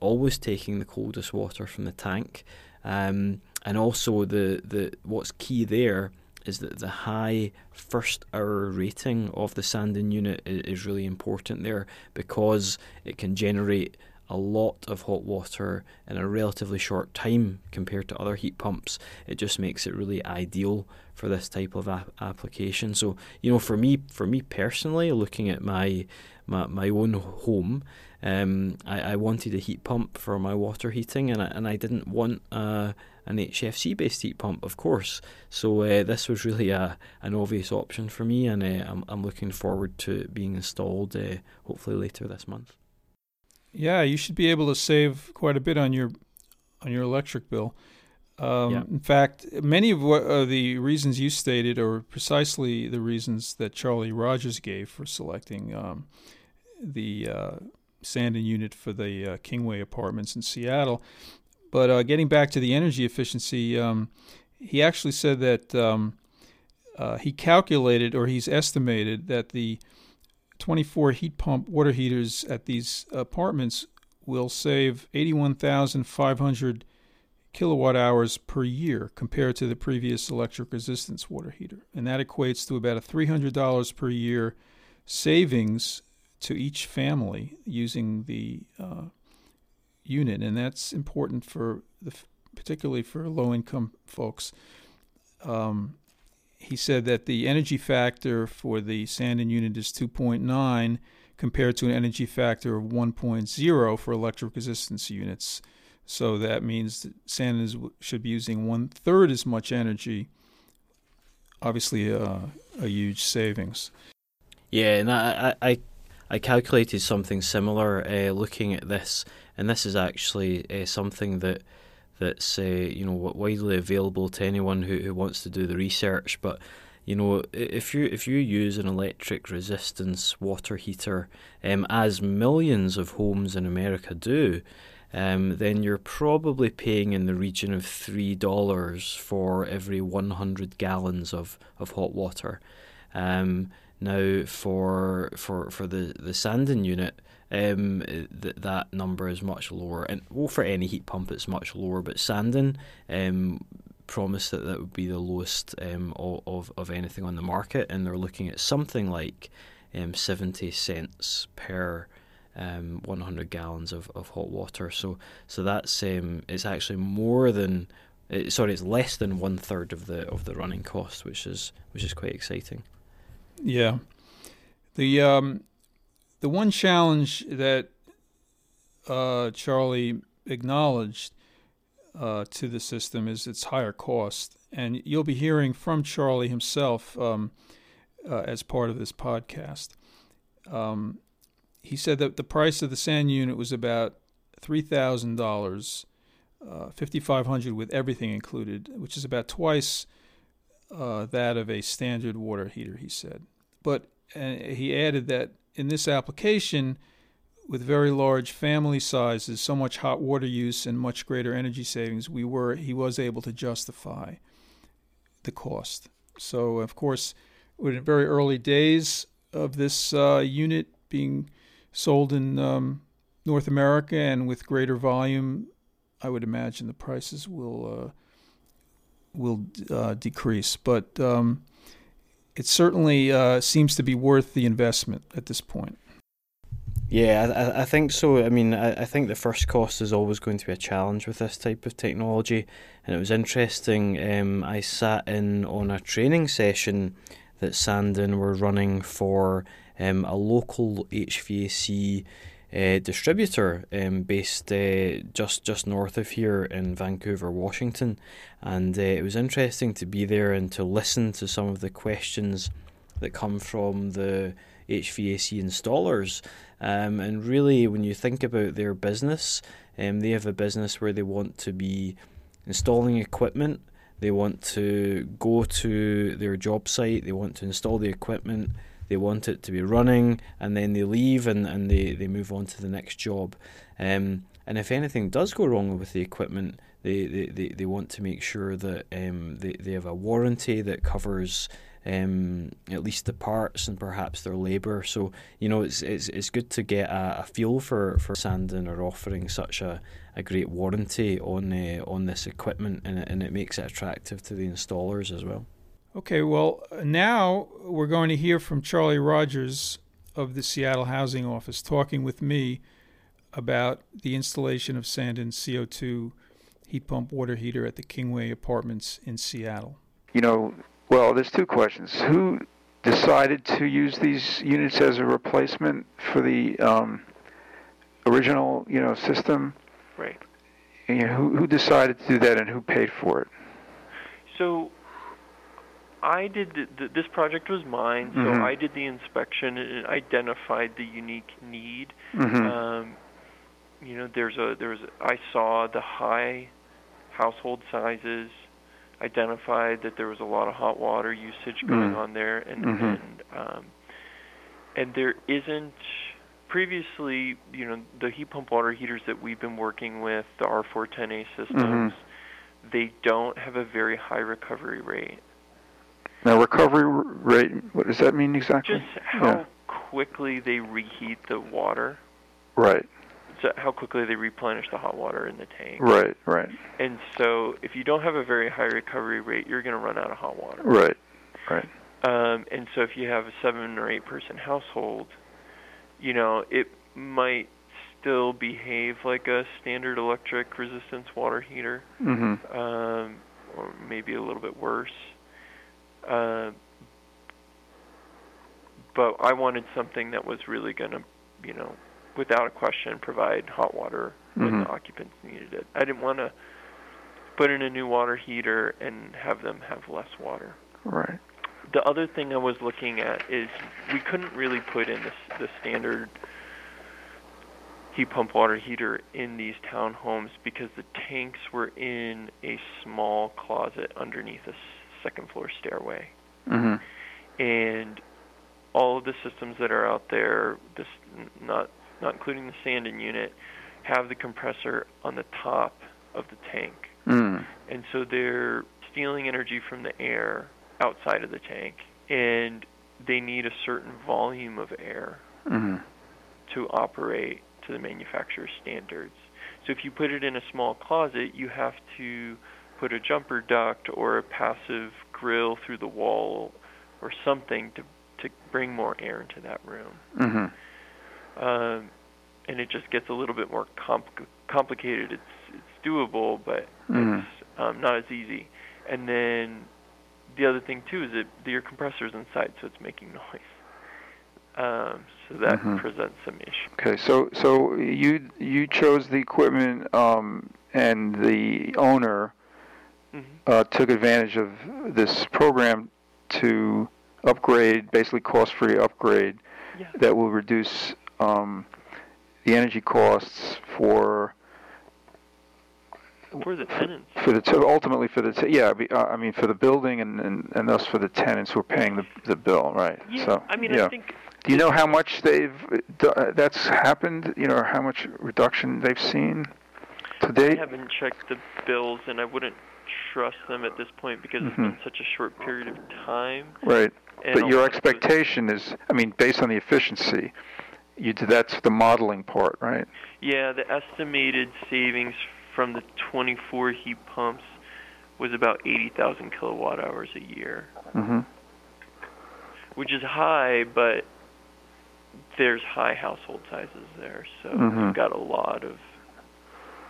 Speaker 2: always taking the coldest water from the tank. Um, and also the, the what's key there is that the high first hour rating of the Sanden unit is, is really important there because it can generate a lot of hot water in a relatively short time compared to other heat pumps. It just makes it really ideal for this type of application. So, you know, for me, for me personally, looking at my my, my own home, um, I, I wanted a heat pump for my water heating, and I, and I didn't want uh, an HFC based heat pump, of course. So uh, this was really a an obvious option for me, and uh, I'm I'm looking forward to being installed uh, hopefully later this month.
Speaker 1: Yeah, you should be able to save quite a bit on your on your electric bill. Um, yeah. In fact, many of what uh, the reasons you stated are precisely the reasons that Charlie Rogers gave for selecting um, the uh, Sanden unit for the uh, Kingway apartments in Seattle. But uh, getting back to the energy efficiency, um, he actually said that um, uh, he calculated or he's estimated that the 24 heat pump water heaters at these apartments will save 81,500 kilowatt hours per year compared to the previous electric resistance water heater. And that equates to about a $300 per year savings to each family using the uh, unit. And that's important for the, particularly for low income folks. Um, he said that the energy factor for the Sanden unit is 2.9 compared to an energy factor of 1.0 for electric resistance units. So that means that Sanden should be using one third as much energy. Obviously, uh, a huge savings.
Speaker 2: Yeah, and I, I, I calculated something similar uh, looking at this, and this is actually uh, something that that's uh, you know widely available to anyone who, who wants to do the research. But you know, if you if you use an electric resistance water heater, um, as millions of homes in America do, um, then you're probably paying in the region of three dollars for every 100 gallons of, of hot water. Um, now, for for for the the Sanden unit, um, th- that number is much lower, and well, for any heat pump, it's much lower. But Sanden um, promised that that would be the lowest um, of of anything on the market, and they're looking at something like um, seventy cents per um, 100 gallons of, of hot water. So so that's um, it's actually more than uh, sorry, it's less than one third of the of the running cost, which is which is quite exciting.
Speaker 1: Yeah, the um, the one challenge that uh, Charlie acknowledged uh, to the system is its higher cost, and you'll be hearing from Charlie himself um, uh, as part of this podcast. Um, he said that the price of the Sanden unit was about three thousand uh, dollars, fifty five hundred with everything included, which is about twice uh, that of a standard water heater. He said, but uh, he added that in this application, with very large family sizes, so much hot water use, and much greater energy savings, we were he was able to justify the cost. So of course, in very early days of this uh, unit being sold in um, North America and with greater volume, I would imagine the prices will uh, will uh, decrease. But um, it certainly uh, seems to be worth the investment at this point.
Speaker 2: Yeah, I, I think so. I mean, I, I think the first cost is always going to be a challenge with this type of technology. And it was interesting. Um, I sat in on a training session that Sanden were running for um, a local HVAC uh, distributor um, based uh, just just north of here in Vancouver, Washington, and uh, it was interesting to be there and to listen to some of the questions that come from the HVAC installers. Um, and really, when you think about their business, um, they have a business where they want to be installing equipment. They want to go to their job site. They want to install the equipment they want it to be running, and then they leave and, and they, they move on to the next job. Um, and if anything does go wrong with the equipment, they, they, they, they want to make sure that um, they, they have a warranty that covers um, at least the parts and perhaps their labour. So you know it's it's, it's good to get a, a feel for for Sanden are offering such a, a great warranty on uh, on this equipment, and it, and it makes it attractive to the installers as well.
Speaker 1: Okay, well, now we're going to hear from Charlie Rogers of the Seattle Housing Office talking with me about the installation of Sanden CO2 heat pump water heater at the Kingway Apartments in Seattle.
Speaker 4: You know, well, there's two questions. Who decided to use these units as a replacement for the um, original, you know, system?
Speaker 5: Right.
Speaker 4: And, you know, who, who decided to do that and who paid for it?
Speaker 5: So I did the, the, this project was mine, so
Speaker 4: Mhm.
Speaker 5: I did the inspection and identified the unique need.
Speaker 4: Mm-hmm.
Speaker 5: Um, you know, there's a there's I saw the high household sizes, identified that there was a lot of hot water usage going
Speaker 4: Mhm.
Speaker 5: on there, and
Speaker 4: Mhm.
Speaker 5: and um, and there isn't previously, you know, the heat pump water heaters that we've been working with, the R410A systems, they don't have a very high recovery rate.
Speaker 4: Now, recovery rate, what does that mean exactly?
Speaker 5: Just how
Speaker 4: Yeah.
Speaker 5: quickly they reheat the water,
Speaker 4: Right,
Speaker 5: so how quickly they replenish the hot water in the tank.
Speaker 4: right, right,
Speaker 5: And so, if you don't have a very high recovery rate, you're going to run out of hot water.
Speaker 4: right, right.
Speaker 5: Um, and so, if you have a seven or eight person household, you know, it might still behave like a standard electric resistance water heater,
Speaker 4: Mm-hmm.
Speaker 5: um, or maybe a little bit worse. Uh, but I wanted something that was really going to, you know, without a question, provide hot water when
Speaker 4: Mhm.
Speaker 5: the occupants needed it. I didn't want to put in a new water heater and have them have less water.
Speaker 4: Right.
Speaker 5: The other thing I was looking at is we couldn't really put in the, the standard heat pump water heater in these townhomes because the tanks were in a small closet underneath a second floor stairway.
Speaker 4: hmm
Speaker 5: and all of the systems that are out there, this not not including the Sanden unit, have the compressor on the top of the tank,
Speaker 4: Mm.
Speaker 5: and so they're stealing energy from the air outside of the tank, and they need a certain volume of air
Speaker 4: hmm
Speaker 5: to operate to the manufacturer's standards. So if you put it in a small closet, you have to put a jumper duct or a passive grill through the wall or something to to bring more air into that room.
Speaker 4: hmm
Speaker 5: Um, and it just gets a little bit more compl- complicated. It's it's doable, but
Speaker 4: Mhm.
Speaker 5: it's um, not as easy. And then the other thing too is that your compressor's inside, so it's making noise. Um, so that
Speaker 4: Mhm.
Speaker 5: presents some issues.
Speaker 4: Okay, so so you you chose the equipment, um, and the owner
Speaker 5: hmm
Speaker 4: uh, took advantage of this program to upgrade, basically cost-free upgrade
Speaker 5: Yeah.
Speaker 4: that will reduce um, the energy costs for
Speaker 5: For the tenants.
Speaker 4: for the t- ultimately for the t- yeah I mean, uh, I mean for the building and, and and thus for the tenants who are paying the the bill right
Speaker 5: Yeah,
Speaker 4: so
Speaker 5: I mean,
Speaker 4: yeah
Speaker 5: I think
Speaker 4: do you know how much they've uh, that's happened you know how much reduction they've seen to
Speaker 5: I haven't checked the bills, and I wouldn't trust them at this point because it's
Speaker 4: Mhm.
Speaker 5: been such a short period of time.
Speaker 4: right but your
Speaker 5: those-
Speaker 4: expectation is I mean based on the efficiency you that's the modeling part right
Speaker 5: Yeah, the estimated savings from the 24 heat pumps was about 80,000 kilowatt hours a year,
Speaker 4: mhm
Speaker 5: which is high, but there's high household sizes there, so
Speaker 4: Mhm.
Speaker 5: you've got a lot of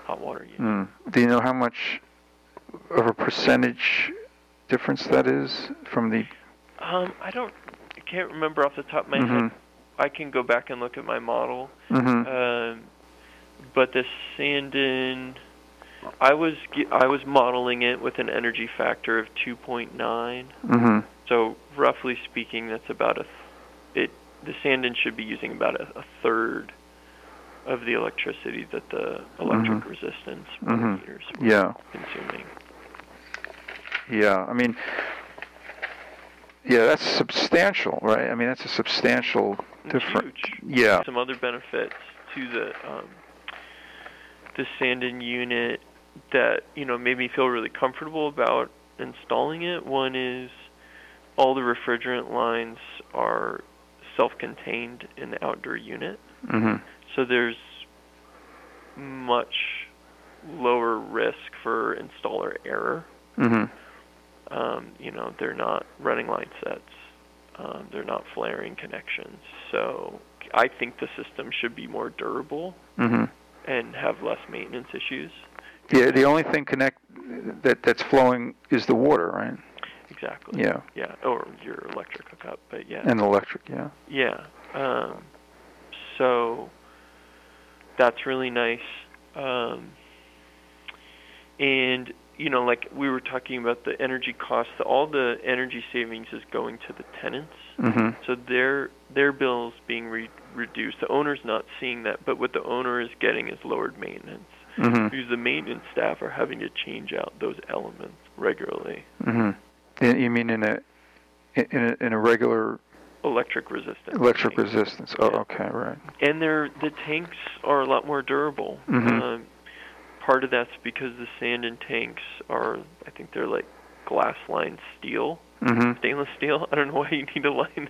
Speaker 5: hot water units.
Speaker 4: mm. do you know how much of a percentage difference that is from the
Speaker 5: Um, I don't, I can't remember off the top of my head.
Speaker 4: mhm
Speaker 5: I can go back and look at my model.
Speaker 4: mhm
Speaker 5: Um, but the Sanden, I was I was modeling it with an energy factor of 2.9.
Speaker 4: mhm
Speaker 5: So roughly speaking, that's about a th- it. The Sanden should be using about a, a third of the electricity that the electric
Speaker 4: Mhm.
Speaker 5: resistance
Speaker 4: Mhm.
Speaker 5: meters were
Speaker 4: yeah
Speaker 5: consuming.
Speaker 4: Yeah, I mean, yeah, that's substantial, right? I mean, that's a substantial difference. Yeah.
Speaker 5: Some other benefits to the um, the Sanden unit that you know made me feel really comfortable about installing it. One is all the refrigerant lines are self-contained in the outdoor unit,
Speaker 4: hmm
Speaker 5: so there's much lower risk for installer error.
Speaker 4: hmm
Speaker 5: Um, you know, they're not running line sets. Um, they're not flaring connections. So I think the system should be more durable
Speaker 4: hmm
Speaker 5: and have less maintenance issues.
Speaker 4: Yeah, the only thing connect that that's flowing is the water, right?
Speaker 5: Exactly.
Speaker 4: Yeah,
Speaker 5: Yeah. Or your electric hookup. But yeah.
Speaker 4: and electric. Yeah.
Speaker 5: Yeah. Um, so that's really nice. Um, and you know, like we were talking about the energy costs, all the energy savings is going to the tenants.
Speaker 4: hmm
Speaker 5: So their their bills being re- reduced. The owner's not seeing that, but what the owner is getting is lowered maintenance.
Speaker 4: hmm
Speaker 5: Because the maintenance staff are having to change out those elements regularly.
Speaker 4: hmm You mean in a in a, in a regular
Speaker 5: Electric resistance.
Speaker 4: electric
Speaker 5: tanks.
Speaker 4: resistance? Oh,
Speaker 5: Yeah.
Speaker 4: okay, right.
Speaker 5: And they're the tanks are a lot more durable.
Speaker 4: Mhm.
Speaker 5: Um, part of that's because the Sanden tanks are, I think they're like glass lined steel,
Speaker 4: hmm
Speaker 5: stainless steel. I don't know why you need to line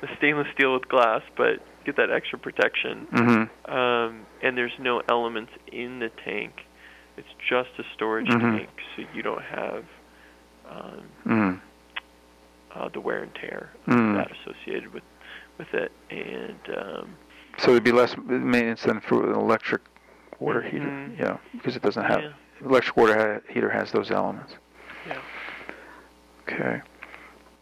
Speaker 5: the stainless steel with glass, but get that extra protection.
Speaker 4: hmm
Speaker 5: Um, and there's no elements in the tank. It's just a storage
Speaker 4: Mhm.
Speaker 5: tank, so you don't have um,
Speaker 4: hmm
Speaker 5: uh, the wear and tear
Speaker 4: Mm.
Speaker 5: that associated with with it. And um,
Speaker 4: So there'd be less maintenance than for an electric water heater.
Speaker 5: Mhm.
Speaker 4: Yeah, because it doesn't have
Speaker 5: yeah,
Speaker 4: electric water ha- heater has those elements.
Speaker 5: yeah.
Speaker 4: Okay.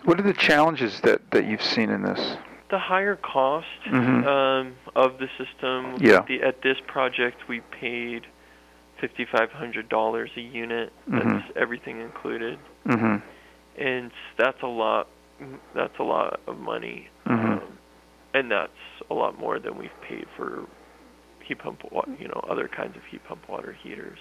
Speaker 4: What are the challenges that that you've seen in this?
Speaker 5: The higher cost
Speaker 4: Mhm.
Speaker 5: um, of the system.
Speaker 4: Yeah.
Speaker 5: The, at this project, we paid fifty-five hundred dollars a unit. That's
Speaker 4: Mhm.
Speaker 5: everything included,
Speaker 4: Mm-hmm.
Speaker 5: and that's a lot. That's a lot of money,
Speaker 4: Mhm.
Speaker 5: um, and that's a lot more than we've paid for heat pump, you know, other kinds of heat pump water heaters.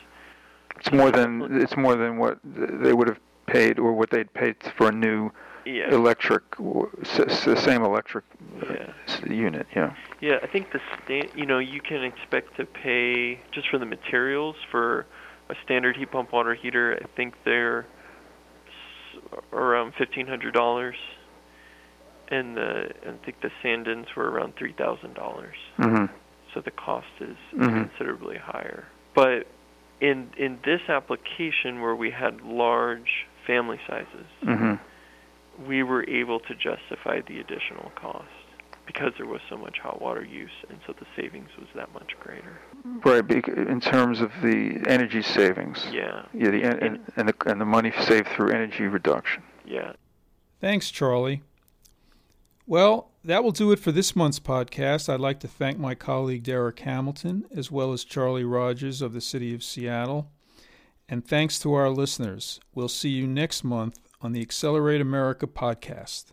Speaker 4: It's more than it's more than what they would have paid or what they'd paid for a new
Speaker 5: yeah.
Speaker 4: electric, the same electric
Speaker 5: yeah.
Speaker 4: unit. Yeah.
Speaker 5: Yeah, I think the sta- you know you can expect to pay just for the materials for a standard heat pump water heater. I think they're around fifteen hundred dollars, and the I think the Sandens were around three thousand dollars.
Speaker 4: Mm-hmm.
Speaker 5: So the cost is
Speaker 4: Mhm.
Speaker 5: considerably higher. But in in this application where we had large family sizes,
Speaker 4: Mm-hmm.
Speaker 5: we were able to justify the additional cost because there was so much hot water use, and so the savings was that much greater.
Speaker 4: Right. In terms of the energy savings.
Speaker 5: Yeah,
Speaker 4: Yeah. The and, and, and the and the money saved through energy reduction.
Speaker 5: yeah.
Speaker 1: Thanks, Charlie. Well, that will do it for this month's podcast. I'd like to thank my colleague Derek Hamilton, as well as Charlie Rogers of the City of Seattle. And thanks to our listeners. We'll see you next month on the Accelerate America podcast.